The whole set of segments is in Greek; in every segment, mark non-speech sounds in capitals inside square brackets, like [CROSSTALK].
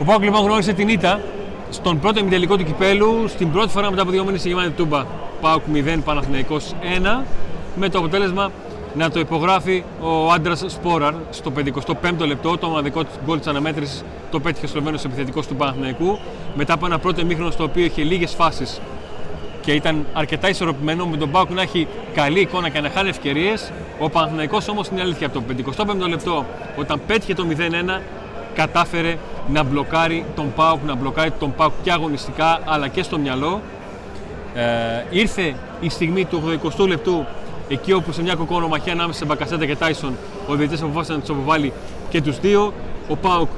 Ο Πάοκ λοιπόν γνώρισε την ήττα στον πρώτο ημιτελικό του κυπέλου, στην πρώτη φορά μετά από δύο μήνες σε γεμάτη τούμπα. Πάοκ 0, Παναθηναϊκός 1, με το αποτέλεσμα να το υπογράφει ο άντρας Σπόραρ στο 55ο λεπτό. Το μοναδικό γκολ της αναμέτρησης το πέτυχε ο Σλοβαίνος επιθετικός του Παναθηναϊκού. Μετά από ένα πρώτο εμίχρονο στο οποίο είχε λίγες φάσεις και ήταν αρκετά ισορροπημένο με τον Πάουκ να έχει καλή εικόνα και να χάνει ευκαιρίες. Ο Παναθηναϊκός όμως είναι αλήθεια από το 55ο λεπτό, όταν πέτυχε το 0-1, κατάφερε να μπλοκάρει τον Πάουκ, να μπλοκάρει τον Πάουκ και αγωνιστικά αλλά και στο μυαλό. Ε, ήρθε η στιγμή του 80 λεπτού εκεί όπου σε μια κοκόνο-μαχία ανάμεσα σε Μπακασέτα και Τάισον ο διαιτητής αποφάσισε να τους αποβάλει και τους δύο. Ο Πάουκ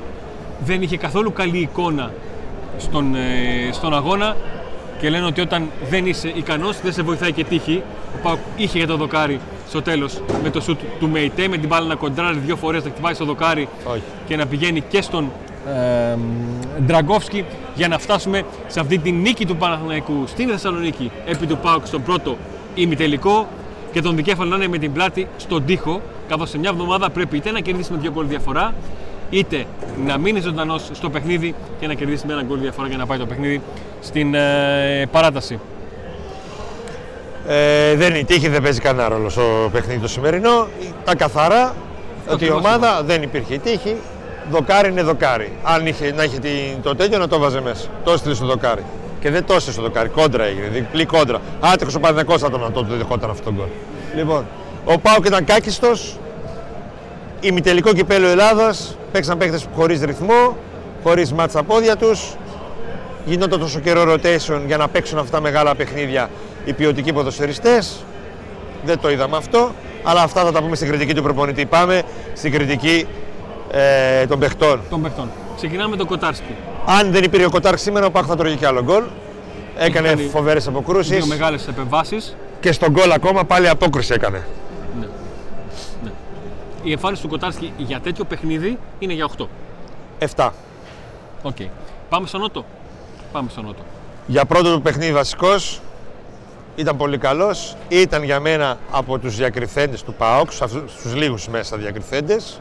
δεν είχε καθόλου καλή εικόνα στον, ε, στον αγώνα και λένε ότι όταν δεν είσαι ικανός δεν σε βοηθάει και τύχη. Ο Πάουκ είχε για το δοκάρι στο τέλος με το σουτ του Μεϊτέ με την μπάλα να κοντράρει δύο φορές, να χτυπάει στο δοκάρι Όχι. και να πηγαίνει και στον ε, Ντραγκόφσκι για να φτάσουμε σε αυτή τη νίκη του Παναθηναϊκού στην Θεσσαλονίκη επί του Πάουκ στον πρώτο ημιτελικό και τον δικέφαλο να είναι με την πλάτη στον τοίχο καθώς σε μια εβδομάδα πρέπει είτε να κερδίσει με δύο γκολ διαφορά είτε να μείνει ζωντανός στο παιχνίδι και να κερδίσει με ένα γκολ διαφορά για να πάει το παιχνίδι στην ε, παράταση. Ε, δεν, η τύχη δεν παίζει κανένα ρόλο στο παιχνίδι το σημερινό. Τα καθαρά ότι η ακριβώς ομάδα δεν υπήρχε η τύχη. Δοκάρι είναι δοκάρι. Αν είχε, να είχε την, το τέτοιο να το βάζε μέσα. Το έστειλε στο δοκάρι. Και δεν το έστειλε στο δοκάρι. Κόντρα έγινε. Διπλή κόντρα. Άτυχο ο Παναδικό θα τον να το δεχόταν αυτό το γκολ. Λοιπόν, ο Πάοκ ήταν κάκιστος. Ημιτελικό κυπέλο Ελλάδας. Παίξαν παίχτε χωρίς ρυθμό, χωρίς μάτσα στα πόδια τους. Γινόταν τόσο καιρό rotation για να παίξουν αυτά τα μεγάλα παιχνίδια οι ποιοτικοί ποδοσφαιριστές. Δεν το είδαμε αυτό, αλλά αυτά θα τα πούμε στην κριτική του προπονητή. Πάμε στην κριτική ε, των παιχτών. Των παιχτών. Ξεκινάμε με τον Κοτάρσκι. Αν δεν υπήρχε ο Κοτάρ σήμερα, ο Πάκ θα τρώγε κι άλλο γκολ. Έκανε κάνει φοβερές Δύο αποκρούσει μεγάλες επεμβάσεις. και στον γκολ ακόμα πάλι απόκριση έκανε. Ναι. ναι. Η εμφάνιση του Κοτάρσκι για τέτοιο παιχνίδι είναι για 8. 7. Οκ. Πάμε στο Νότο. Πάμε στο Νότο. Για πρώτο του παιχνίδι βασικός ήταν πολύ καλός. Ήταν για μένα από τους διακριθέντες του ΠΑΟΚ, στους λίγους μέσα διακριθέντες.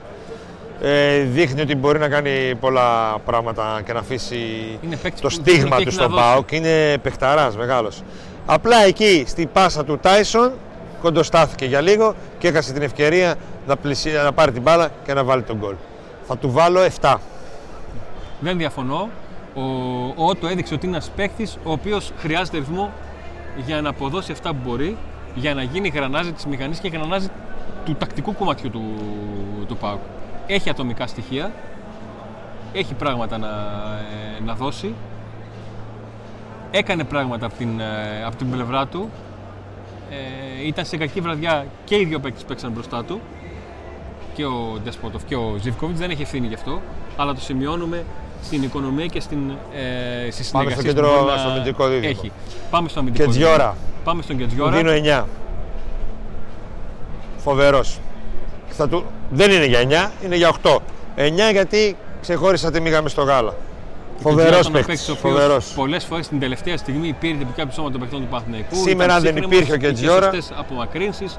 Ε, δείχνει ότι μπορεί να κάνει πολλά πράγματα και να αφήσει Είναι παίκτης το που στίγμα έχει του να στον δώσει. ΠΑΟΚ. Είναι παιχταράς μεγάλος. Απλά εκεί στην πάσα του Τάισον κοντοστάθηκε για λίγο και έχασε την ευκαιρία να, πλησί- να πάρει την μπάλα και να βάλει τον γκολ. Θα του βάλω 7. Δεν διαφωνώ. Ο, ο Ότο έδειξε ότι είναι ένας παίκτης ο οποίος χρειάζεται ρυθμό για να αποδώσει αυτά που μπορεί, για να γίνει γρανάζι της μηχανής και γρανάζι του τακτικού κομματιού του, του ΠΑΟΚ. Έχει ατομικά στοιχεία, έχει πράγματα να, ε, να δώσει, έκανε πράγματα από την, ε, από την πλευρά του, ε, ήταν σε κακή βραδιά και οι δύο παίκτες παίξαν μπροστά του, και ο Ντεσπότοφ και ο Ζιβκοβιτ δεν έχει ευθύνη γι' αυτό, αλλά το σημειώνουμε στην οικονομία και στην, ε, στις Πάμε στο συνεργασίες που κέντρο, μπορεί να στο αμυντικό δίδυμο. Έχει. Πάμε στο αμυντικό Και Τζιόρα. δίδυμο. Πάμε στον Του Κετζιόρα. δίνω 9. Φοβερός. Θα του... Δεν είναι για 9, είναι για 8. 9 γιατί ξεχώρισα τι μήγαμε στο γάλα. Φοβερός παίκτης. Φοβερός. Πολλές φορές την τελευταία στιγμή πήρε την πικιά πισώμα των παιχτών του Παναθηναϊκού. Σήμερα, ήταν αν δεν ψύχρεμος, υπήρχε ο είχε Κετζιόρα- σωστές απομακρύνσεις.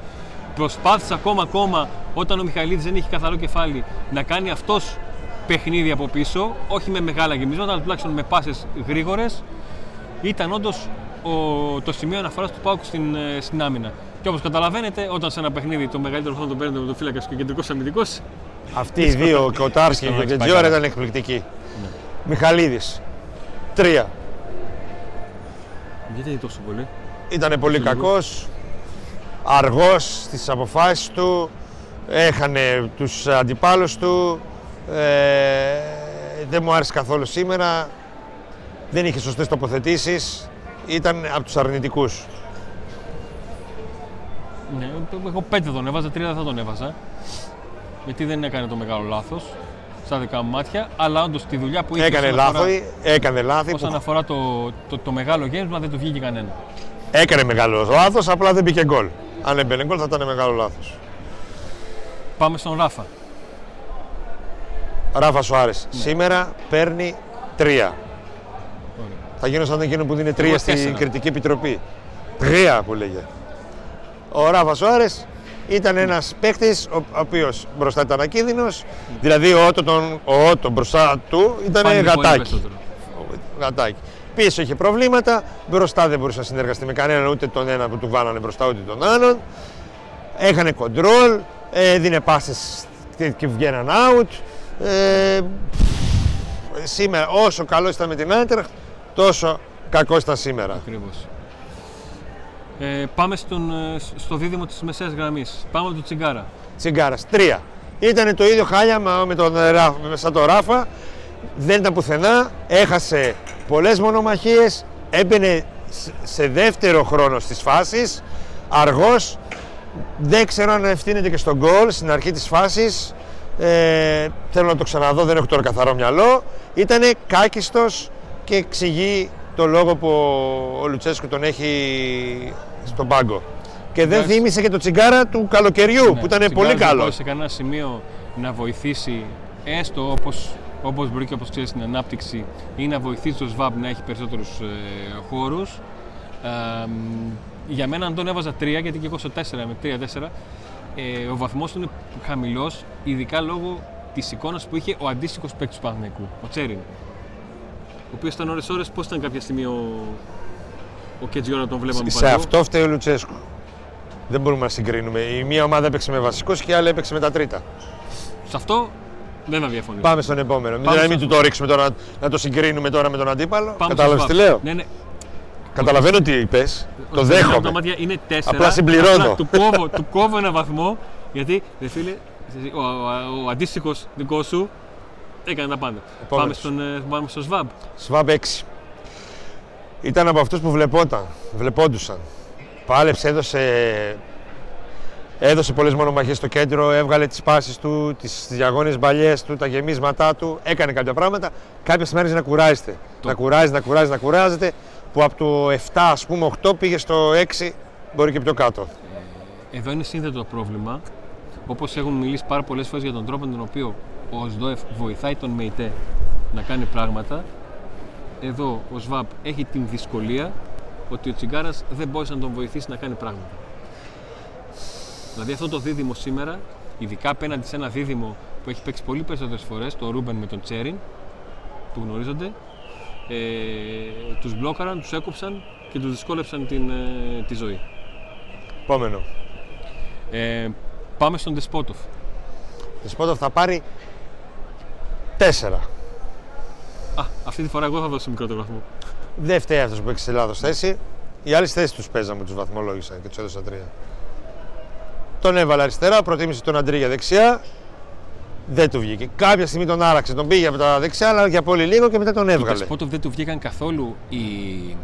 Προσπάθησε ακόμα ακόμα όταν ο Μιχαηλίδης δεν είχε καθαρό κεφάλι να κάνει αυτός παιχνίδι από πίσω, όχι με μεγάλα γεμίσματα, αλλά τουλάχιστον με πάσες γρήγορες. Ήταν όντως το σημείο αναφοράς του Πάουκ στην, ε, στην άμυνα. Και όπως καταλαβαίνετε, όταν σε ένα παιχνίδι το μεγαλύτερο χρόνο τον παίρνετε με τον φύλακας και ο κεντρικός αμυντικός, Αυτοί οι δύο, ο Κοτάρσκι δύσκολο και ο να έχεις πάει Κετζιόρα καλά. ήταν εκπληκτικοί. Μιχαλίδης. Τρία. γιατί τόσο πολύ. Ήταν πολύ λίγο. κακός, αργός στις αποφάσεις του, έχανε τους αντιπάλους του, ε, δεν μου άρεσε καθόλου σήμερα, δεν είχε σωστές τοποθετήσεις, ήταν από τους αρνητικούς. Ναι, εγώ πέντε τον έβαζα, τρία δεν θα τον έβαζα. Γιατί δεν έκανε το μεγάλο λάθος στα δικά μου μάτια, αλλά όντως τη δουλειά που είχε Έκανε όσον αφορά- λάθη, έκανε λάθη, Όσον που αφορά το, το, το μεγάλο γέμισμα, δεν του βγήκε κανένα. έκανε μεγάλο λάθος, απλά δεν μπήκε γκολ. Αν έμπαινε γκολ θα ήταν μεγάλο λάθος. Πάμε στον Ράφα. Ράφα Σουάρες, σήμερα παίρνει τρία. Θα γίνω σαν εκείνο που δίνει τρία Εγώ στην τέσσερα. κριτική επιτροπή. Τρία που λέγε. Ο Ράφα Σουάρες ήταν ένας παίκτης ο, ο οποίος μπροστά ήταν ακίνδυνος. Δηλαδή ο Ότο, τον, ο Ότο μπροστά του ήταν Πάνε πολύ γατάκι. περισσότερο. γατάκι. Πίσω είχε προβλήματα, μπροστά δεν μπορούσε να συνεργαστεί με κανέναν, ούτε τον ένα που του βάλανε μπροστά, ούτε τον άλλον. Έχανε κοντρόλ, ε, δίνε πάσες και, και βγαίναν out. Ε, σήμερα, όσο καλός ήταν με την Άντερ, τόσο κακός ήταν σήμερα. Ακριβώς. Ε, πάμε στον, ε, στο δίδυμο της μεσαίας γραμμής. Πάμε από το Τσιγκάρα. Τσιγκάρα. Τρία. Ήταν το ίδιο χάλιαμα με τον ε, Ρα- με- σαν τον Ράφα. Δεν ήταν πουθενά. Έχασε πολλές μονομαχίες. Έμπαινε σ- σε δεύτερο χρόνο στις φάσεις. Αργός. Δεν ξέρω αν ευθύνεται και στον γκολ στην αρχή της φάσης. Ε, θέλω να το ξαναδώ, δεν έχω τώρα καθαρό μυαλό. Ήτανε κάκιστος και εξηγεί το λόγο που ο Λουτσέσκου τον έχει στον πάγκο. Και δεν Εντάξει. θύμισε και το τσιγκάρα του καλοκαιριού Ναι, που ήταν ο πολύ Τσιγκάρας δεν καλός. μπορεί σε κανένα σημείο να βοηθήσει έστω όπως, όπως μπορεί και όπως ξέρεις στην ανάπτυξη ή να βοηθήσει το ΣΒΑΜ να έχει περισσότερους ε, χώρους. Ε, μ, για μένα αν τον έβαζα 3 γιατί και εγώ στο 4 με 3-4 ε, ο βαθμός του είναι χαμηλός ειδικά λόγω της εικόνας που είχε ο αντίστοιχος παίκτης του Παναθηναϊκού, ο Τσέριν. Ο οποίος ήταν ώρες ώρες, πώς ήταν κάποια στιγμή ο, ο Κετζιόρα τον βλέπαμε Σε παντού. αυτό φταίει ο Λουτσέσκου. Δεν μπορούμε να συγκρίνουμε. Η μία ομάδα έπαιξε με βασικούς και η άλλη έπαιξε με τα τρίτα. Σε αυτό δεν θα διαφωνήσω. Πάμε στον επόμενο. Πάμε δηλαδή, μην στο- του το ρίξουμε τώρα να το συγκρίνουμε τώρα με τον αντίπαλο. Πάμε Κατάλαβες στο τι ΣΒΑΜ. λέω; Ναι, ναι. Καταλαβαίνω τι είπες. Το Στα δικά μου δέχομαι. Τα μάτια είναι τέσσερα. Απλά συμπληρώνω. Απλά του, κόβω, του κόβω ένα βαθμό γιατί, δε φίλε, ο, ο, ο αντίστοιχος δικός σου έκανε τα πάντα. Πάμε, Επόμενος. στον, ε, πάμε στο ΣΒΑΜ. Σβάμπ 6. Ήταν από αυτούς που βλεπόταν, βλεπόντουσαν. Πάλεψε, έδωσε, έδωσε πολλές μονομαχίες στο κέντρο, έβγαλε τις πάσεις του, τις διαγώνιες μπαλιές του, τα γεμίσματά του, έκανε κάποια πράγματα. Κάποιες μέρες να κουράζεται. Το- Να κουράζει, να κουράζει, να κουράζεται, που από το 7 ας πούμε 8 πήγε στο 6, μπορεί και πιο κάτω. Εδώ είναι σύνθετο το πρόβλημα. Όπως έχουν μιλήσει πάρα πολλές φορές για τον τρόπο με τον οποίο ο ΣΔΟΕΦ βοηθάει τον ΜΕΙΤΕ να κάνει πράγματα. Εδώ ο ΣΒΑΠ έχει την δυσκολία ότι ο Τσιγκάρας δεν μπόρεσε να τον βοηθήσει να κάνει πράγματα. Δηλαδή αυτό το δίδυμο σήμερα, ειδικά απέναντι σε ένα δίδυμο που έχει παίξει πολύ περισσότερες φορές, το Ρούμπεν με τον Τσέριν, που γνωρίζονται, ε, τους μπλόκαραν, τους έκοψαν και τους δυσκόλεψαν την, ε, τη ζωή. Επόμενο. Ε, πάμε στον Δεσπότοφ. Το Σπότοφ θα πάρει 4. Α, αυτή τη φορά εγώ θα δώσω μικρότερο βαθμό. Δεν φταίει αυτός που έχει σε λάθο θέση. Οι άλλες θέσεις τους παίζαμε, τους βαθμολόγησαν και τους έδωσαν τρία. Τον έβαλε αριστερά, προτίμησε τον Αντρί για δεξιά. Δεν του βγήκε. Κάποια στιγμή τον άραξε, τον πήγε από τα δεξιά, αλλά για πολύ λίγο και μετά τον Του έβγαλε. Δεσπότοφ δεν του βγήκαν καθόλου οι, οι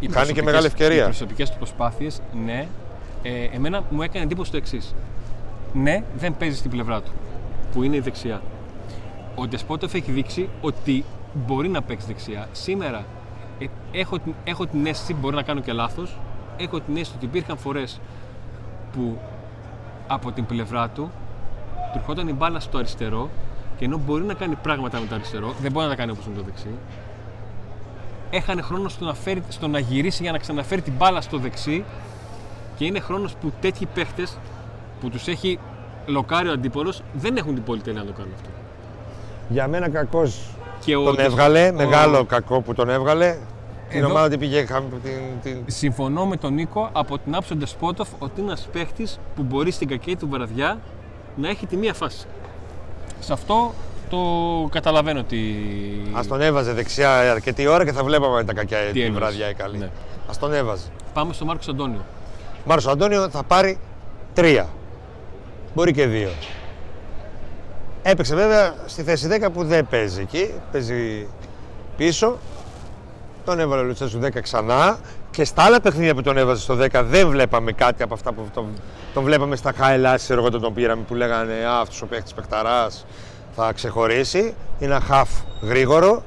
και προσωπικές- μεγάλη ευκαιρία. Οι προσωπικές του προσπάθειες, ναι. Ε, εμένα μου έκανε εντύπωση το εξής. Ναι, δεν παίζει στην πλευρά του, που είναι η δεξιά. Ο Ντεσπότοφ έχει δείξει ότι μπορεί να παίξει δεξιά. Σήμερα ε, έχω, την- έχω την αίσθηση, μπορεί να κάνω και λάθος, έχω την αίσθηση ότι υπήρχαν φορές που από την πλευρά του του ερχόταν η μπάλα στο αριστερό και ενώ μπορεί να κάνει πράγματα με το αριστερό, δεν μπορεί να τα κάνει όπως με το δεξί. Έχανε χρόνος στο να, φέρει, στο να γυρίσει για να ξαναφέρει την μπάλα στο δεξί και είναι χρόνος που τέτοιοι παίχτες που τους έχει λοκάρει ο αντίπολος δεν έχουν την πολυτέλεια να το κάνουν αυτό. Για μένα κακός Και ο- τον έβγαλε. ο- Μεγάλο κακό που τον έβγαλε. Την Εδώ- ομάδα την πήγε. χα- Την, την... Συμφωνώ με τον Νίκο από την άψη του Ντεσπότοφ ότι είναι ένας παίχτης που μπορεί στην κακή του βραδιά να έχει τη μία φάση. Σε αυτό το καταλαβαίνω ότι. Α τον έβαζε δεξιά αρκετή ώρα και θα βλέπαμε τα κακιά τη εννοείς. βραδιά η καλή. Ναι. Α τον έβαζε. Πάμε στο Μάρκος Αντώνιο. Μάρκος Αντώνιο θα πάρει τρία. Μπορεί και δύο. Έπαιξε βέβαια στη θέση 10 που δεν παίζει εκεί. Παίζει πίσω. Τον έβαλε ο Λουτσέσου 10 ξανά. Και στα άλλα παιχνίδια που τον έβαζε στο 10 δεν βλέπαμε κάτι από αυτά που τον, τον βλέπαμε στα highlights ξέρω εγώ, όταν τον πήραμε που λέγανε Α, αυτός ο παίχτης παιχταράς θα ξεχωρίσει. Είναι ένα χαφ γρήγορο.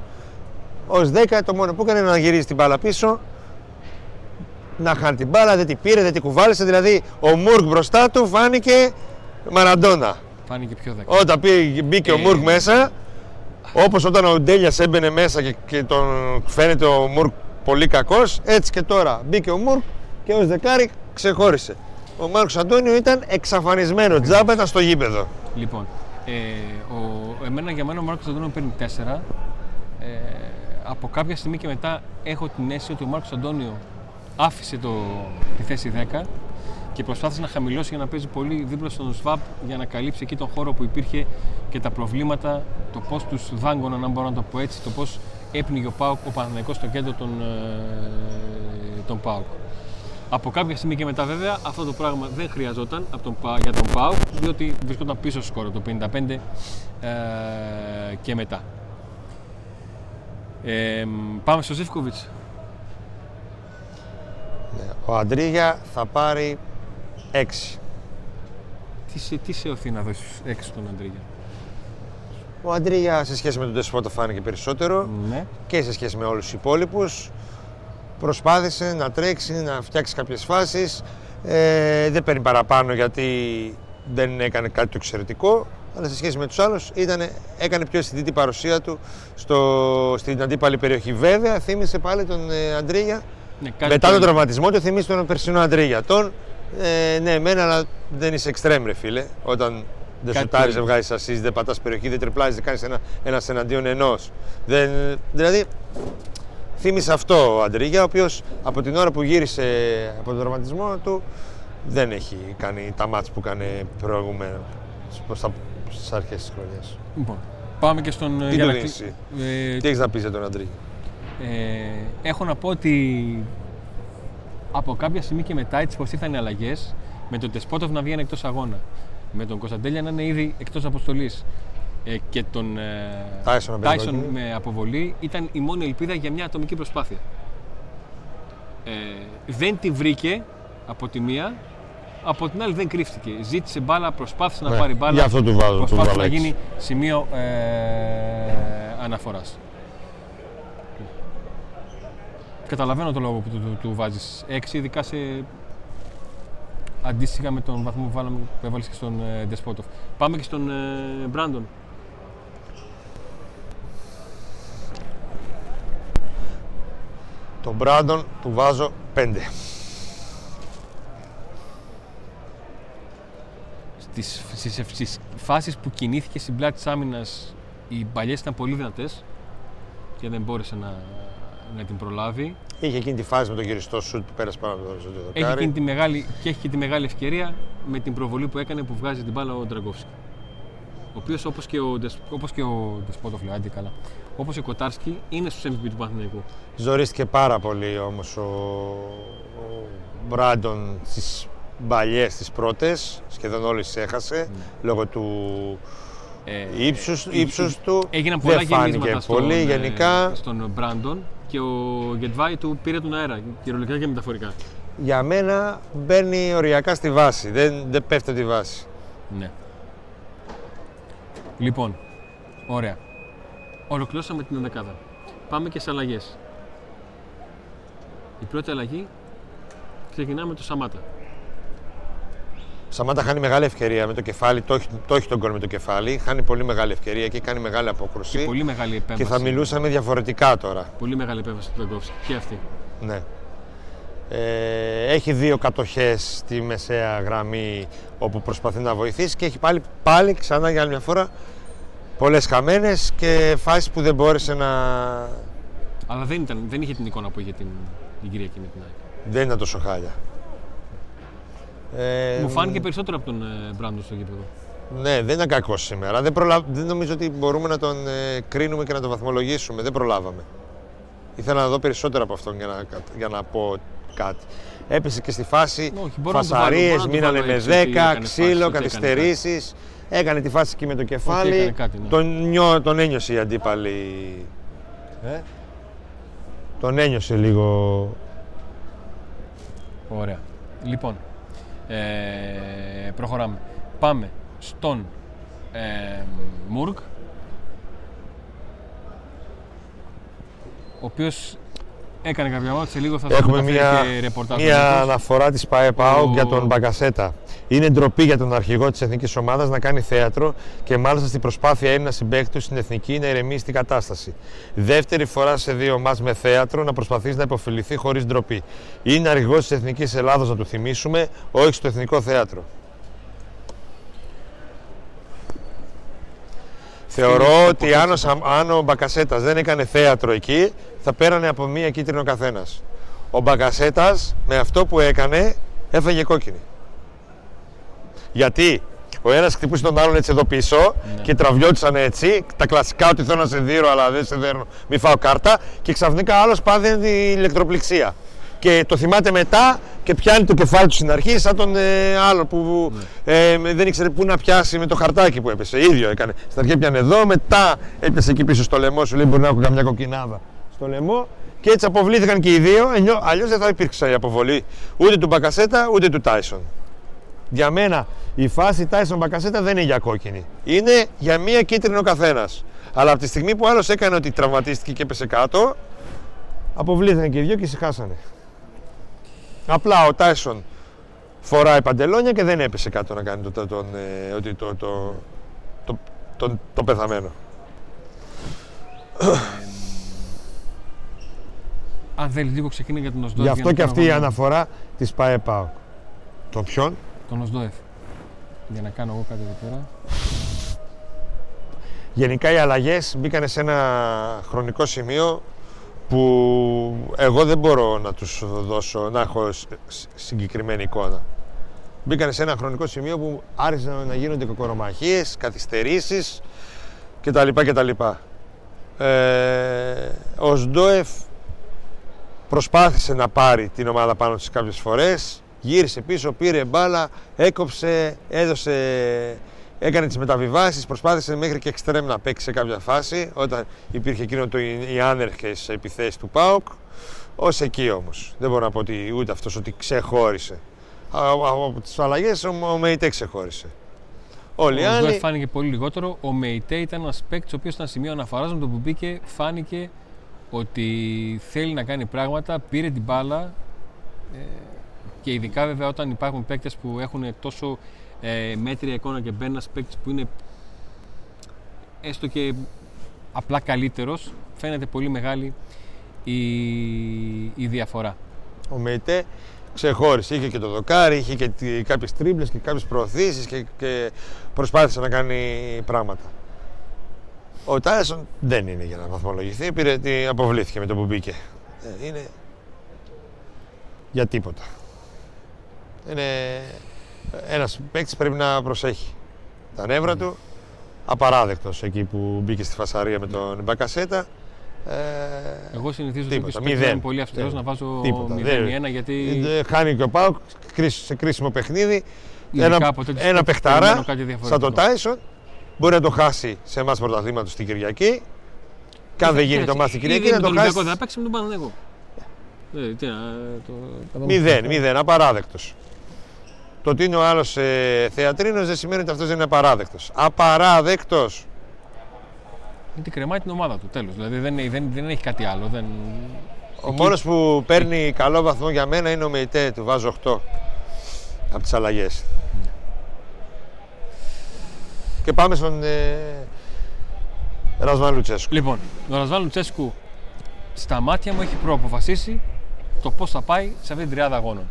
Ως 10 το μόνο που έκανε είναι να γυρίζει την μπάλα πίσω να χάνει την μπάλα, δεν την πήρε, δεν την κουβάλισε. Δηλαδή ο Μουρκ μπροστά του φάνηκε Μαραντόνα. Φάνηκε πιο δέκα. Όταν πήγε, μπήκε ο Ε. Μουρκ μέσα, όπως όταν ο Ντέλιας έμπαινε μέσα και, και τον φαίνεται ο Μουρκ πολύ κακός, έτσι και τώρα μπήκε ο Μουρκ και ω δεκάρι ξεχώρισε. Ο Μάρκος Αντώνιο ήταν εξαφανισμένο. Τζάμπα ήταν στο γήπεδο. Λοιπόν, ε, ο, εμένα για μένα ο Μάρκος Αντώνιο παίρνει 4. Ε, από κάποια στιγμή και μετά έχω την αίσθηση ότι ο Μάρκος Αντώνιο άφησε το, τη θέση 10 και προσπάθησε να χαμηλώσει για να παίζει πολύ δίπλα στον ΣΒΑΠ για να καλύψει εκεί τον χώρο που υπήρχε και τα προβλήματα, το πώς τους δάγκωναν, αν μπορώ να το πω έτσι, το πώς έπνιγε ο Πάουκ, ο Παναθηναϊκός στο κέντρο των, ε, των Πάουκ. Από κάποια στιγμή και μετά βέβαια αυτό το πράγμα δεν χρειαζόταν από τον, Πα- για τον ΠΑΟΚ διότι βρισκόταν πίσω στο σκόρο το 55 ε, και μετά. Ε, πάμε στο Ζήφκοβιτς. Ναι. Ο Αντρίγια θα πάρει 6. Τι σε, τι σε οθεί να δώσεις έξω τον Αντρίγια; Ο Αντρίγια σε σχέση με τον Τεσπότο φάνηκε περισσότερο Ναι. και σε σχέση με όλους τους υπόλοιπους. Προσπάθησε να τρέξει, να φτιάξει κάποιες φάσεις. Ε, δεν παίρνει παραπάνω γιατί δεν έκανε κάτι το εξαιρετικό. Αλλά σε σχέση με τους άλλους ήτανε, έκανε πιο αισθητή την παρουσία του στο, στην αντίπαλη περιοχή. Βέβαια, θύμισε πάλι τον ε, Αντρίγια ναι κάτι Μετά το- τον τραυματισμό του θυμίζει τον περσινό Αντρίγια. Τον, ε, ναι, εμένα, αλλά δεν είσαι εξτρέμ, ρε φίλε. Όταν δεν Κάτι σουτάρεις, το- δεν βγάζεις ασεί, δεν πατάς περιοχή, δεν τριπλάζεις, δεν κάνεις ένα ένας εναντίον ενός. Δηλαδή, θύμισε αυτό ο Αντρίγια, ο οποίος από την ώρα που γύρισε από τον τραυματισμό του δεν έχει κάνει τα μάτς που έκανε προηγούμενα στις αρχές της χρονιάς. Λοιπόν, πάμε και στον ε, Τι για του να δίνεις κλει- εσύ; ε, Τι έχεις να πεις για τον Αντρίγια; Ε, έχω να πω ότι από κάποια στιγμή και μετά, έτσι πως ήρθαν οι αλλαγές, με τον Τεσπότοφ να βγαίνει εκτός αγώνα, με τον Κωνσταντέλια να είναι ήδη εκτός αποστολής ε, και τον ε, Tyson να παίζει Tyson κόκκινη. με αποβολή ήταν η μόνη ελπίδα για μια ατομική προσπάθεια. Ε, δεν τη βρήκε από τη μία, από την άλλη δεν κρύφτηκε. Ζήτησε μπάλα, προσπάθησε να Ναι, πάρει μπάλα. γι' αυτό του βάζω, του Προσπάθησε βάλω να έξι. γίνει σημείο ε, αναφοράς. Καταλαβαίνω το λόγο που του, του, του βάζεις 6, ειδικά σε αντίστοιχα με τον βαθμό που, βάλαμε, που έβαλες και στον ε, Ντεσπότοφ. Πάμε και στον ε, Μπράντον. Τον Μπράντον του βάζω 5. Στις, στις, στις φάσεις που κινήθηκε στην πλάτη της άμυνας οι παλιές ήταν πολύ δυνατές και δεν μπόρεσε να, να την προλάβει. Είχε εκείνη τη φάση με το γυριστό σουτ που πέρασε πάνω από το οριζόντιο Έχει δοκάρι. εκείνη τη μεγάλη, και έχει και τη μεγάλη ευκαιρία με την προβολή που έκανε που βγάζει την μπάλα ο Ντραγκόφσκι. Ο οποίος όπως και ο, Ντεσ- όπως και ο Ντεσπότοφ, λέει, άντε καλά. Όπως και ο Κοτάρσκι είναι στους MVP του Παναθηναϊκού. Ζορίστηκε πάρα πολύ όμως ο, ο Μπράντον στις παλιές, στις πρώτες. Σχεδόν όλες τις έχασε λόγω του Ε, ύψους, ε, ύψους του. Έγιναν πολλά Δεν φάνηκε γεμίσματα στον, πολύ ε, γενικά. στον Μπράντον και ο Γετβάη του πήρε τον αέρα, κυριολεκτικά και μεταφορικά. Για μένα μπαίνει οριακά στη βάση, δεν, δεν πέφτει από τη βάση. Ναι. Λοιπόν, ωραία. Ολοκληρώσαμε την ενδεκάδα. Πάμε και σε αλλαγές. Η πρώτη αλλαγή ξεκινάμε με το Σαμάτα. Σαμάτα χάνει μεγάλη ευκαιρία με το κεφάλι, το έχει, το έχει τον γκολ με το κεφάλι. Χάνει πολύ μεγάλη ευκαιρία και κάνει μεγάλη απόκρουση. Πολύ μεγάλη επέμβαση. Και θα μιλούσαμε διαφορετικά τώρα. Πολύ μεγάλη επέμβαση του Νταγκόφσκι. Και αυτή. Ναι. Ε, έχει δύο κατοχές στη μεσαία γραμμή όπου προσπαθεί να βοηθήσει και έχει πάλι, πάλι ξανά για άλλη μια φορά πολλές χαμένες και φάσεις που δεν μπόρεσε να... Αλλά δεν, ήταν, δεν είχε την εικόνα που είχε την, την Κυριακή με την ΑΕΚ. Δεν ήταν τόσο χάλια. Ε, Μου φάνηκε περισσότερο από τον ε, Μπράντον στο γήπεδο. Ναι, δεν ήταν κακό σήμερα. Δεν, προλα... δεν νομίζω ότι μπορούμε να τον ε, κρίνουμε και να τον βαθμολογήσουμε. Δεν προλάβαμε. Ήθελα να δω περισσότερο από αυτόν για να, για να πω κάτι. Έπεσε και στη φάση Όχι, μπορώ να του βάλω- φασαρίες, μπορώ να του μείνανε βάλω με έξι ότι 10, έκανε φάση, ξύλο, ότι έκανε καθυστερήσεις. Έκανε τη φάση εκεί με το κεφάλι. έκανε κάτι, ναι. τον, νιώ, τον ένιωσε η αντίπαλη. Ε; Τον ένιωσε λίγο. Ωραία. Λοιπόν, ε, προχωράμε. Πάμε στον ε, Μουρκ, ο οποίος έκανε κάποια μάτια, σε λίγο θα σας Έχουμε μεταφέρει μια, και ρεπορτάζ. μια ο Νίκος. αναφορά της ΠαΕ ΠΑΟΚ Ο- για τον Μπαγκασέτα. Είναι ντροπή για τον αρχηγό της εθνικής ομάδας να κάνει θέατρο και μάλιστα στην προσπάθεια Έλληνα συμπαίκτη στην εθνική να ηρεμήσει την κατάσταση. Δεύτερη φορά σε δύο μάτς με θέατρο να προσπαθήσει να υποφεληθεί χωρίς ντροπή. Είναι αρχηγός της εθνικής Ελλάδα να του θυμίσουμε, όχι στο εθνικό θέατρο. Θεωρώ ότι αν ο, αν ο Μπακασέτας δεν έκανε θέατρο εκεί, θα πέρανε από μία κίτρινο καθένας. Ο Μπακασέτας με αυτό που έκανε έφαγε κόκκινη. Γιατί ο ένας χτυπούσε τον άλλον έτσι εδώ πίσω ναι. και τραβιώτησαν έτσι. Τα κλασικά ότι θέλω να σε δίνω, αλλά δεν σε δέρνω, μη φάω κάρτα. Και ξαφνικά άλλος πάθει την ηλεκτροπληξία. Και το θυμάται μετά και πιάνει το κεφάλι του στην αρχή, σαν τον ε, άλλο που ναι. ε, δεν ήξερε πού να πιάσει με το χαρτάκι που έπεσε. ίδιο έκανε. Στην αρχή πιάνε εδώ, μετά έπιασε εκεί πίσω στο λαιμό σου, λέει μπορεί να έχω καμιά κοκκινάδα στο λαιμό. Και έτσι αποβλήθηκαν και οι δύο, αλλιώς δεν θα υπήρξε η αποβολή ούτε του Μπακασέτα ούτε του Τάισον. Για μένα η φάση Tyson Μπακασέτα δεν είναι για κόκκινη. Είναι για μία κίτρινο καθένας. Αλλά από τη στιγμή που άλλος έκανε ότι τραυματίστηκε και έπεσε κάτω, αποβλήθηκαν και οι δύο και ησυχάσανε. Απλά ο Τάισον φοράει παντελόνια και δεν έπεσε κάτω να κάνει το, το, ε, ότι το, το, το, το, το πεθαμένο. αν θέλει λίγο ξεκινήσει για τον Οσδόεφ. Γι' αυτό και αυτή η αναφορά της ΠΑΕΠΑΟ. Το ποιον; Τον Οσδόεφ. Για να κάνω εγώ κάτι εδώ πέρα. Γενικά οι αλλαγές μπήκαν σε ένα χρονικό σημείο που εγώ δεν μπορώ να τους δώσω, να έχω συγκεκριμένη εικόνα. Μπήκαν σε ένα χρονικό σημείο που άρχισαν να γίνονται κοκορομαχίες, καθυστερήσεις κτλ. κτλ. Ε, ο Σντόεφ προσπάθησε να πάρει την ομάδα πάνω στις κάποιες φορές, γύρισε πίσω, πήρε μπάλα, έκοψε, έδωσε, έκανε τις μεταβιβάσεις, προσπάθησε μέχρι και εξτρέμ να παίξει σε κάποια φάση, όταν υπήρχε εκείνο το, οι άνερχες επιθέσεις του ΠΑΟΚ, ως εκεί όμως. Δεν μπορώ να πω ότι ούτε αυτός ότι ξεχώρισε. Από τις αλλαγές ο, ο Μεϊτέ ξεχώρισε. Όλοι ο άλλοι... φάνηκε πολύ λιγότερο. Ο Μεϊτέ ήταν ένας παίκτης ο οποίος ήταν σημείο αναφοράς με το που μπήκε, φάνηκε ότι θέλει να κάνει πράγματα, πήρε την μπάλα ε, και ειδικά βέβαια όταν υπάρχουν παίκτες που έχουν τόσο ε, μέτρια εικόνα και μπαίνει ένας παίκτης που είναι έστω και απλά καλύτερος, φαίνεται πολύ μεγάλη η, η διαφορά. Ο Μεϊτέ ξεχώρισε, είχε και το δοκάρι, είχε και κάποιες τρίμπλες και κάποιες προωθήσεις και, και προσπάθησε να κάνει πράγματα. Ο Τάισον δεν είναι για να βαθμολογηθεί, πήρε, αποβλήθηκε με το που μπήκε. Ε, είναι για τίποτα. Είναι ένας παίκτης πρέπει να προσέχει τα νεύρα του. Απαράδεκτος εκεί που μπήκε στη φασαρία με τον Μπακασέτα. Ε, Εγώ συνηθίζω τίποτα. ότι είμαι πολύ αυστηρός να βάζω 0-1 γιατί... Χάνει και ο Πάουκ σε κρίσιμο παιχνίδι. Ένα, ένα παιχτάρα σαν τον Τάισον Μπορεί να το χάσει σε εμάς πρωταθλήματος την Κυριακή. Και αν δεν γίνει το μάτι την Κυριακή, να το χάσει. Δεν θα παίξει με τον Παναγενικό. Μηδέν, μηδέν, απαράδεκτος. Το ότι είναι ο άλλος ε, θεατρίνος δεν σημαίνει ότι αυτός δεν είναι απαράδεκτος. Απαράδεκτος. Γιατί κρεμάει την ομάδα του, τέλος. Δηλαδή δεν, δεν, δεν έχει κάτι άλλο. Δεν... Ο Εκεί... μόνος που παίρνει καλό βαθμό για μένα είναι ο Μεϊτέ, του βάζω 8 από τις αλλαγές. Και πάμε στον ε, Ρασβάν Λουτσέσκου. Λοιπόν, ο Ρασβάν Λουτσέσκου στα μάτια μου έχει προαποφασίσει το πώς θα πάει σε αυτή την τριάδα αγώνων.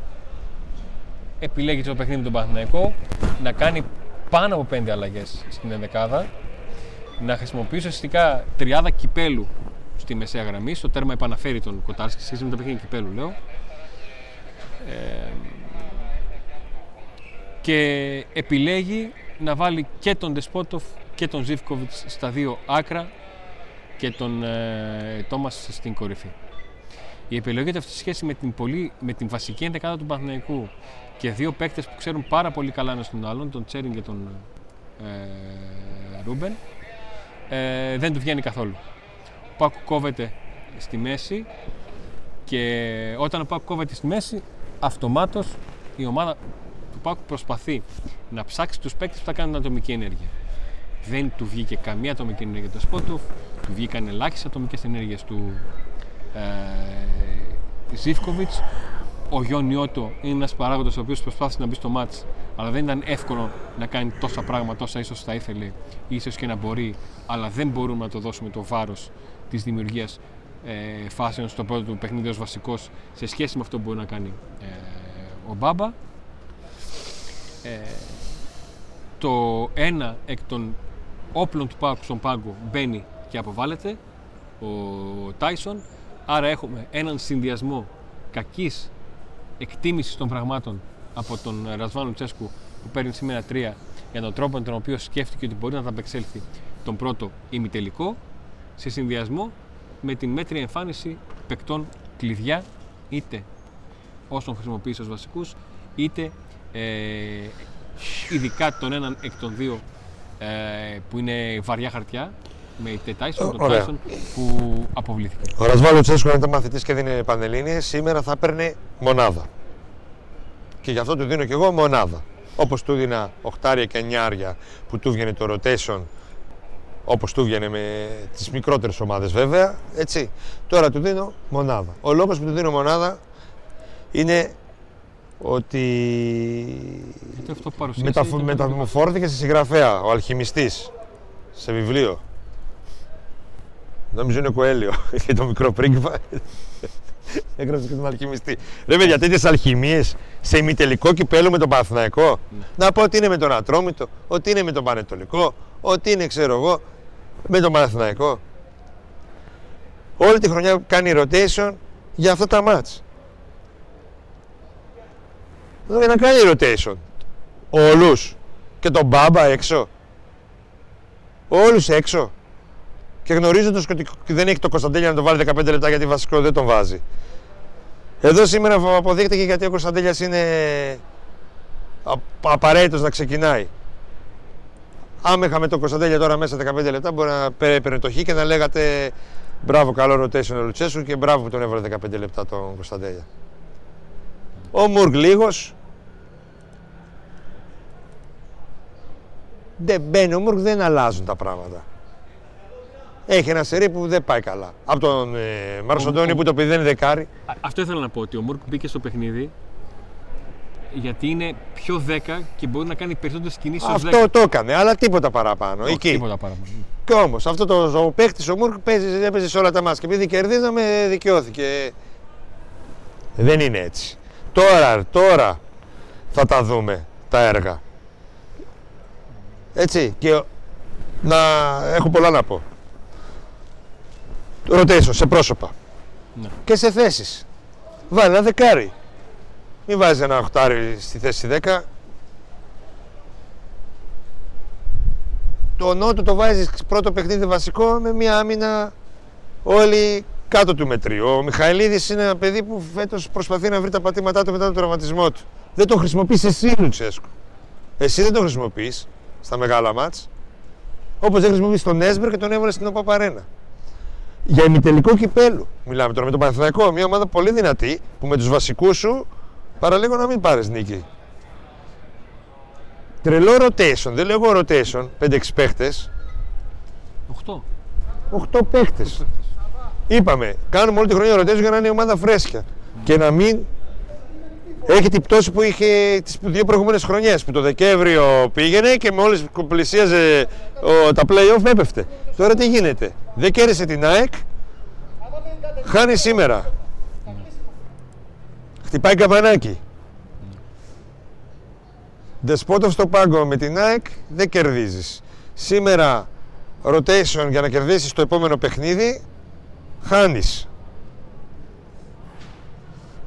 Επιλέγει το παιχνίδι με τον Παναθηναϊκό να κάνει πάνω από πέντε αλλαγές στην ενδεκάδα, να χρησιμοποιήσει ουσιαστικά τριάδα κυπέλου στη μεσαία γραμμή. Στο τέρμα επαναφέρει τον Κοτάρσκι σχέση με το παιχνίδι κυπέλου, λέω. Ε, και επιλέγει να βάλει και τον Ντεσπότοφ και τον Ζιβκοβιτς στα δύο άκρα και τον ε, Τόμας στην κορυφή. Η επιλογή του αυτή τη σχέση με την, πολύ, με την βασική ενδεκάδα του Παναθηναϊκού και δύο παίκτες που ξέρουν πάρα πολύ καλά ένα τον άλλον, τον Τσέριν και τον ε, Ρούμπεν, ε, δεν του βγαίνει καθόλου. Ο Πάκου κόβεται στη μέση και όταν ο Πάκου κόβεται στη μέση, αυτομάτως η ομάδα Πάκου προσπαθεί να ψάξει τους παίκτες που θα κάνουν ατομική ενέργεια. Δεν του βγήκε καμία ατομική ενέργεια του Σπότοφ, του βγήκαν ελάχιστες ατομικές ενέργειες του ε, Ζήφκοβιτς. Ο Γιον Νιώτο είναι ένας παράγοντας ο οποίος προσπάθησε να μπει στο μάτς, αλλά δεν ήταν εύκολο να κάνει τόσα πράγματα όσα ίσως θα ήθελε, ίσως και να μπορεί, αλλά δεν μπορούμε να το δώσουμε το βάρος της δημιουργίας ε, φάσεων στο πρώτο του παιχνίδι ως βασικός σε σχέση με αυτό που μπορεί να κάνει ε, ο Μπάμπα. Ε, το ένα εκ των όπλων του Πάουκ στον πάγκο μπαίνει και αποβάλλεται, ο Τάισον. Άρα έχουμε έναν συνδυασμό κακής εκτίμησης των πραγμάτων από τον Ρασβάνο Τσέσκου που παίρνει σήμερα τρία για τον τρόπο με τον οποίο σκέφτηκε ότι μπορεί να ανταπεξέλθει τον πρώτο ημιτελικό σε συνδυασμό με την μέτρια εμφάνιση παικτών κλειδιά είτε όσων χρησιμοποιήσει ως βασικούς είτε ε, ειδικά τον έναν εκ των δύο ε, που είναι βαριά χαρτιά με η Τάισον, τον Τάισον που αποβλήθηκε. Ο Ρασβάλο Τσέσκο ήταν μαθητής και δίνει πανελίνε, σήμερα θα έπαιρνε μονάδα. Και γι' αυτό του δίνω και εγώ μονάδα. Όπως του δίνα οχτάρια και εννιάρια που του βγαίνει το rotation, όπως του βγαίνει με τις μικρότερες ομάδες βέβαια. Έτσι. Τώρα του δίνω μονάδα. Ο λόγος που του δίνω μονάδα είναι ότι μεταμορφώθηκε σε συγγραφέα, ο αλχημιστής, σε βιβλίο. Νομίζω είναι Κοέλιο [LAUGHS] και το μικρό πρίγκιπα. [LAUGHS] Έγραψε και τον αλχημιστή. Ρε παιδιά, τέτοιες αλχημίες σε ημιτελικό κυπέλο με τον Παναθηναϊκό. Ναι. Να πω ότι είναι με τον Ατρόμητο, ότι είναι με τον Πανετολικό, ότι είναι ξέρω εγώ με τον Παναθηναϊκό. Όλη τη χρονιά κάνει rotation για αυτά τα μάτς. Για να κάνει rotation. Όλους. Και τον Μπάμπα έξω. Όλους έξω και γνωρίζοντας ότι δεν έχει το Κωνσταντέλια να το βάλει 15 λεπτά γιατί βασικό δεν τον βάζει. Εδώ σήμερα αποδείχτηκε γιατί ο Κωνσταντέλιας είναι απαραίτητος να ξεκινάει. Άμα είχαμε το Κωνσταντέλια τώρα μέσα 15 λεπτά, μπορεί να έπαιρνε το χ και να λέγατε μπράβο, καλό rotation ο Λουτσέσου και μπράβο που τον έβαλε 15 λεπτά τον Κωνσταντέλια. Ο Μουργκ λίγος. Δεν μπαίνει ο Μουργκ, δεν αλλάζουν τα πράγματα έχει ένα σερί που δεν πάει καλά. Από τον ε, Μαρσοντόνι που το παιδί δεν είναι δεκάρι. Αυτό ήθελα να πω ότι ο Μουρκ μπήκε στο παιχνίδι γιατί είναι πιο 10 και μπορεί να κάνει περισσότερες κινήσεις ως 10. Αυτό το έκανε, αλλά τίποτα παραπάνω. Όχι, εκεί. Τίποτα παραπάνω. Και όμως αυτό το ο παίχτη ο Μουρκ παίζει, έπαιζε σε όλα τα μάτια. Και επειδή κερδίζαμε, δικαιώθηκε. Δεν είναι έτσι. Τώρα, τώρα θα τα δούμε τα έργα. Έτσι. Και να έχω πολλά να πω rotation σε πρόσωπα. Ναι. Και σε θέσεις. Βάλει ένα δεκάρι. Μην βάζεις ένα οχτάρι στη θέση 10. Το νότο το βάζεις πρώτο παιχνίδι βασικό με μια άμυνα όλοι κάτω του μετρίου. Ο Μιχαηλίδης είναι ένα παιδί που φέτος προσπαθεί να βρει τα πατήματά του μετά τον τραυματισμό του. Δεν το χρησιμοποιείς εσύ, Λουτσέσκο. Εσύ δεν το χρησιμοποιείς στα μεγάλα μάτς. Όπως δεν χρησιμοποιείς τον Έσμπερ και τον έβαλες στην Οπαπαρένα για ημιτελικό κυπέλου. Μιλάμε τώρα με τον Παναθηναϊκό, μια ομάδα πολύ δυνατή που με τους βασικούς σου παραλίγο να μην πάρεις νίκη. Τρελό rotation, δεν λέω rotation, 5-6 παίχτες. 8. 8 παίχτες. Είπαμε, κάνουμε όλη τη χρονιά rotation για να είναι η ομάδα φρέσκια. Και να μην έχει την πτώση που είχε τις δύο προηγούμενες χρονιές. Που το Δεκέμβριο πήγαινε και μόλις πλησίαζε ο, τα playoff έπεφτε. Τώρα τι γίνεται; Δεν κέρδισε την ΑΕΚ. Χάνει σήμερα. Χτυπάει καμπανάκι. Δεσπότο στο πάγκο με την ΑΕΚ δεν κερδίζεις. Σήμερα rotation για να κερδίσεις το επόμενο παιχνίδι χάνεις.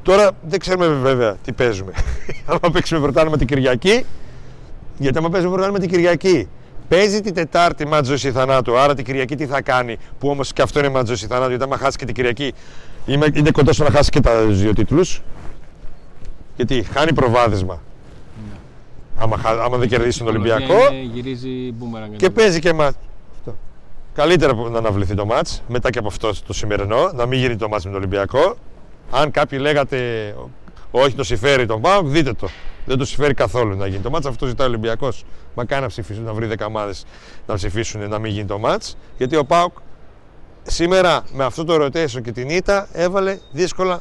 Τώρα δεν ξέρουμε βέβαια τι παίζουμε. [LAUGHS] άμα παίξουμε πρωτάθλημα την Κυριακή, γιατί άμα παίζουμε πρωτάθλημα την Κυριακή, παίζει την Τετάρτη μάτζο ή θανάτου. Άρα την Κυριακή τι θα κάνει, που όμως και αυτό είναι μάτζο ή θανάτου, γιατί άμα χάσει και την Κυριακή, είναι κοντά στο να χάσει και τα δύο τίτλους. Γιατί χάνει προβάδισμα. Ναι. Άμα, άμα δεν κερδίσει τον Ολυμπιακός. γυρίζει και παίζει και μάτζ. Καλύτερα να αναβληθεί το μάτς μετά και από αυτό το σημερινό, να μην γίνει το μάτς με τον Ολυμπιακό αν κάποιοι λέγατε όχι το συμφέρει τον Πάοκ, δείτε το. Δεν το συμφέρει καθόλου να γίνει το μάτς. Αυτό ζητάει ο Ολυμπιακός. Μακάρι να ψηφίσουν, να βρει 10 ομάδε να ψηφίσουν να μην γίνει το μάτς. Γιατί ο Πάοκ σήμερα με αυτό το rotation και την ήττα έβαλε δύσκολα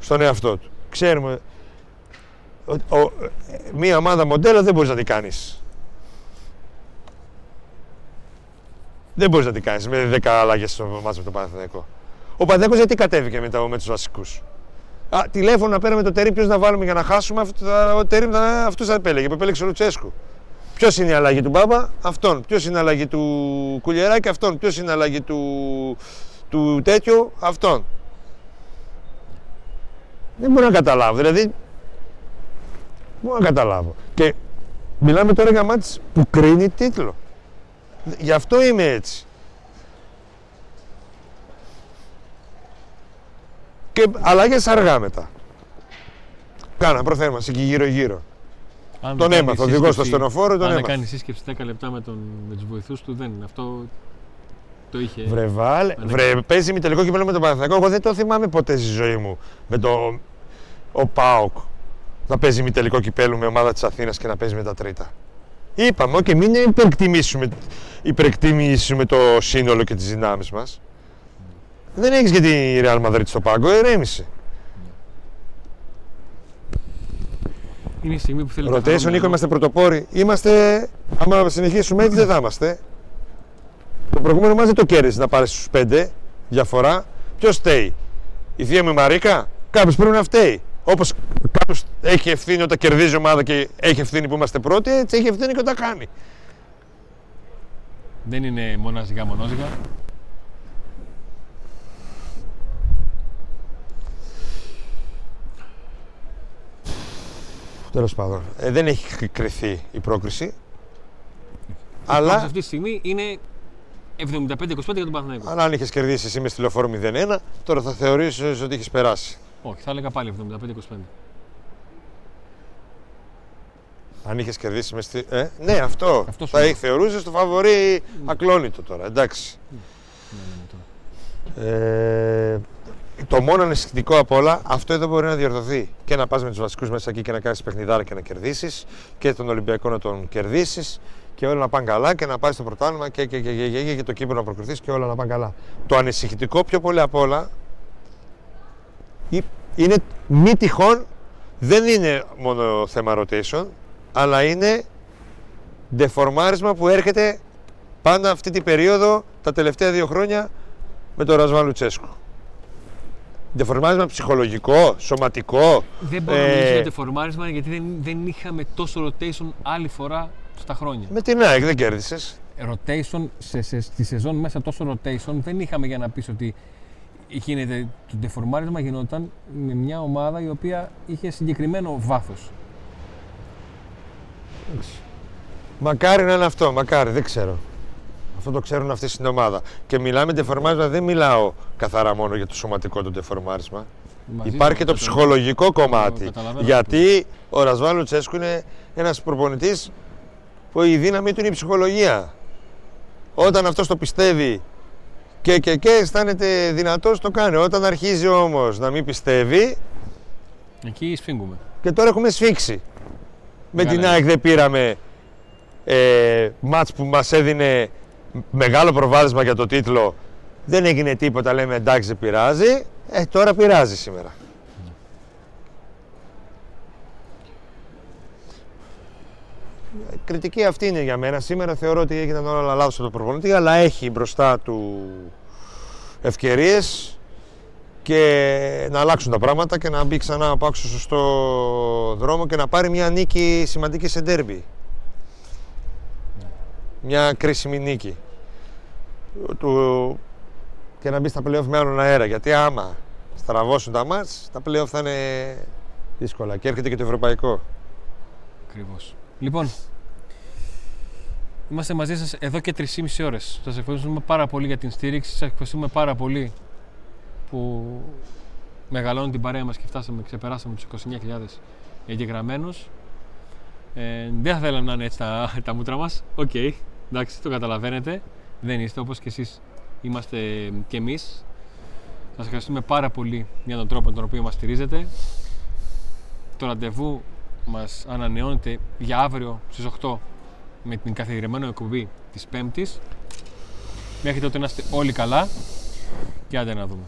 στον εαυτό του. Ξέρουμε, ο- ο- μία ομάδα μοντέλο δεν μπορείς να την κάνεις. Δεν μπορείς να την κάνεις με 10 αλλαγέ στο μάτσο με τον Παναθηναϊκό. Ο Παναθηναϊκός γιατί κατέβηκε μετά με τους βασικούς; Α, τηλέφωνο να παίρνουμε το τερίμ, ποιος να βάλουμε για να χάσουμε. Αυτό, θα- ο τερίμ αυτού θα επέλεγε. Που επέλεξε ο Λουτσέσκου. Ποιος είναι η αλλαγή του Μπάμπα, αυτόν. Ποιος είναι η αλλαγή του Κουλιεράκη, αυτόν. Ποιος είναι η αλλαγή του, του τέτοιου, αυτόν. Δεν μπορώ να καταλάβω. Δηλαδή, δεν μπορώ να καταλάβω. Και μιλάμε τώρα για μάτς που κρίνει τίτλο. Γι' αυτό είμαι έτσι. Και αλλαγές αργά μετά. Κάνα προθέρμανση και γύρω-γύρω. Αν Τον δεν έμαθα, κάνει ο οδηγός στο σύσκεψη- στενοφόρο τον Αν έμαθα. κάνει σύσκεψη 10 λεπτά με, τον, με τους βοηθούς του, δεν είναι. Αυτό το είχε. Βρε βάλε, Αν βρε, παίζει με τελικό κύπελο με τον Παναθηναϊκό. Εγώ δεν το θυμάμαι ποτέ στη ζωή μου. Με το ο ΠΑΟΚ να παίζει με τελικό κυπέλου με ομάδα της Αθήνας και να παίζει με τα τρίτα. Είπαμε, και μην υπερκτιμήσουμε, υπερκτιμήσουμε το σύνολο και τις δυνάμεις μας. Δεν έχεις και τη Real Madrid στο πάγκο, ηρέμησε. Είναι η στιγμή που θέλει Ρωτήσω, καθαρό Νίκο, μυαλό. είμαστε πρωτοπόροι. Είμαστε, άμα συνεχίσουμε έτσι δεν θα είμαστε. Το προηγούμενο μας δεν το κέρδισε να πάρεις στους πέντε διαφορά. Ποιος φταίει, η θεία μου η Μαρίκα, κάποιος πρέπει να φταίει. Όπως κάποιος έχει ευθύνη όταν κερδίζει η ομάδα και έχει ευθύνη που είμαστε πρώτοι, έτσι έχει ευθύνη και όταν χάνει. Δεν είναι μοναζικά μονόζυγα. Τέλος πάντων, ε, δεν έχει κρυθεί η πρόκριση. Αλλά... Αλλά, αυτή τη στιγμή είναι 75-25 για τον Παναθηναϊκό. αλλά αν είχες κερδίσει εσύ μες στη λεωφόρο 0-1, τώρα θα θεωρήσεις ότι έχει περάσει. Όχι, θα έλεγα πάλι 75-25. Αν είχες κερδίσει μες στη. Ε, ναι, αυτό. Αυτός σου θα λέω. έχει θεωρούσες το φαβορή ακλόνητο τώρα. Εντάξει. Ναι, ναι, ναι, τώρα. Ε, το μόνο ανησυχητικό απ' όλα, αυτό εδώ μπορεί να διορθωθεί. Και να πας με τους βασικούς μέσα εκεί και να κάνεις παιχνιδάρα και να κερδίσεις. Και τον Ολυμπιακό να τον κερδίσεις. Και όλα να πάνε καλά και να πάρει το πρωτάθλημα και, και, και, και, και, και, και το κύπελο να προκριθείς και όλα να πάνε καλά. Το ανησυχητικό πιο πολύ απ' όλα ή- είναι μη τυχόν, δεν είναι μόνο θέμα rotation, αλλά είναι ντεφορμάρισμα που έρχεται πάντα αυτή την περίοδο τα τελευταία δύο χρόνια με τον Ρασβάν Λουτσέσκου. Ντεφορμάρισμα ψυχολογικό, σωματικό. Δεν μπορώ να Ε, μιλήσω για τεφορμάρισμα γιατί δεν, δεν είχαμε τόσο rotation άλλη φορά στα χρόνια. Με την ΑΕΚ δεν κέρδισες. Rotation, σε, σε, στη σεζόν μέσα τόσο rotation δεν είχαμε για να πεις ότι γίνεται το τεφορμάρισμα γινόταν με μια ομάδα η οποία είχε συγκεκριμένο βάθος. Μακάρι να είναι αυτό, μακάρι, δεν ξέρω. Αυτό το ξέρουν αυτοί στην ομάδα. Και μιλάμε ντεφορμάρισμα, δεν μιλάω καθαρά μόνο για το σωματικό το ντεφορμάρισμα. Μαζί Υπάρχει και το καταλαβαίνω. ψυχολογικό κομμάτι. καταλαβαίνω Γιατί ο Ρασβάν Λουτσέσκου είναι ένας προπονητής που η δύναμη του είναι η ψυχολογία. Όταν αυτός το πιστεύει και, και, και αισθάνεται δυνατός, το κάνει. Όταν αρχίζει όμως να μην πιστεύει, Εκεί σφίγγουμε. και τώρα έχουμε σφίξει. Με Καλά την είναι. ΑΕΚ δεν πήραμε ε, μάτς που μας έδινε μεγάλο προβάδισμα για το τίτλο. Δεν έγινε τίποτα, λέμε εντάξει δεν πειράζει. Ε, τώρα πειράζει σήμερα. Ε, Κριτική αυτή είναι για μένα. Σήμερα θεωρώ ότι έγιναν όλα λάθος από τον προπονητή, αλλά έχει μπροστά του ευκαιρίες και να αλλάξουν τα πράγματα και να μπει ξανά από άξιο στο σωστό δρόμο και να πάρει μια νίκη σημαντική σε ντέρμπι. Μια κρίσιμη νίκη. Του... Και να μπει στα playoff με άλλον αέρα. Γιατί άμα στραβώσουν τα μάτς, τα playoff θα είναι δύσκολα. Και έρχεται και το ευρωπαϊκό. Ακριβώς. Λοιπόν, είμαστε μαζί σας εδώ και 3,5 ώρες. Σας ευχαριστούμε πάρα πολύ για την στήριξη. Σας ευχαριστούμε πάρα πολύ που μεγαλώνει την παρέα μας και φτάσαμε, ξεπεράσαμε τους 29.000 εγγεγραμμένους. Ε, δεν θα θέλαμε να είναι έτσι τα, τα μούτρα μας. Οκ, εντάξει, το καταλαβαίνετε. Δεν είστε όπως και εσείς είμαστε και εμείς. Σας ευχαριστούμε πάρα πολύ για τον τρόπο με τον οποίο μας στηρίζετε. Το ραντεβού μας ανανεώνεται για αύριο στις 8 με την καθιερωμένη εκπομπή της Πέμπτης. Μέχρι τότε να είστε όλοι καλά και άντε να δούμε.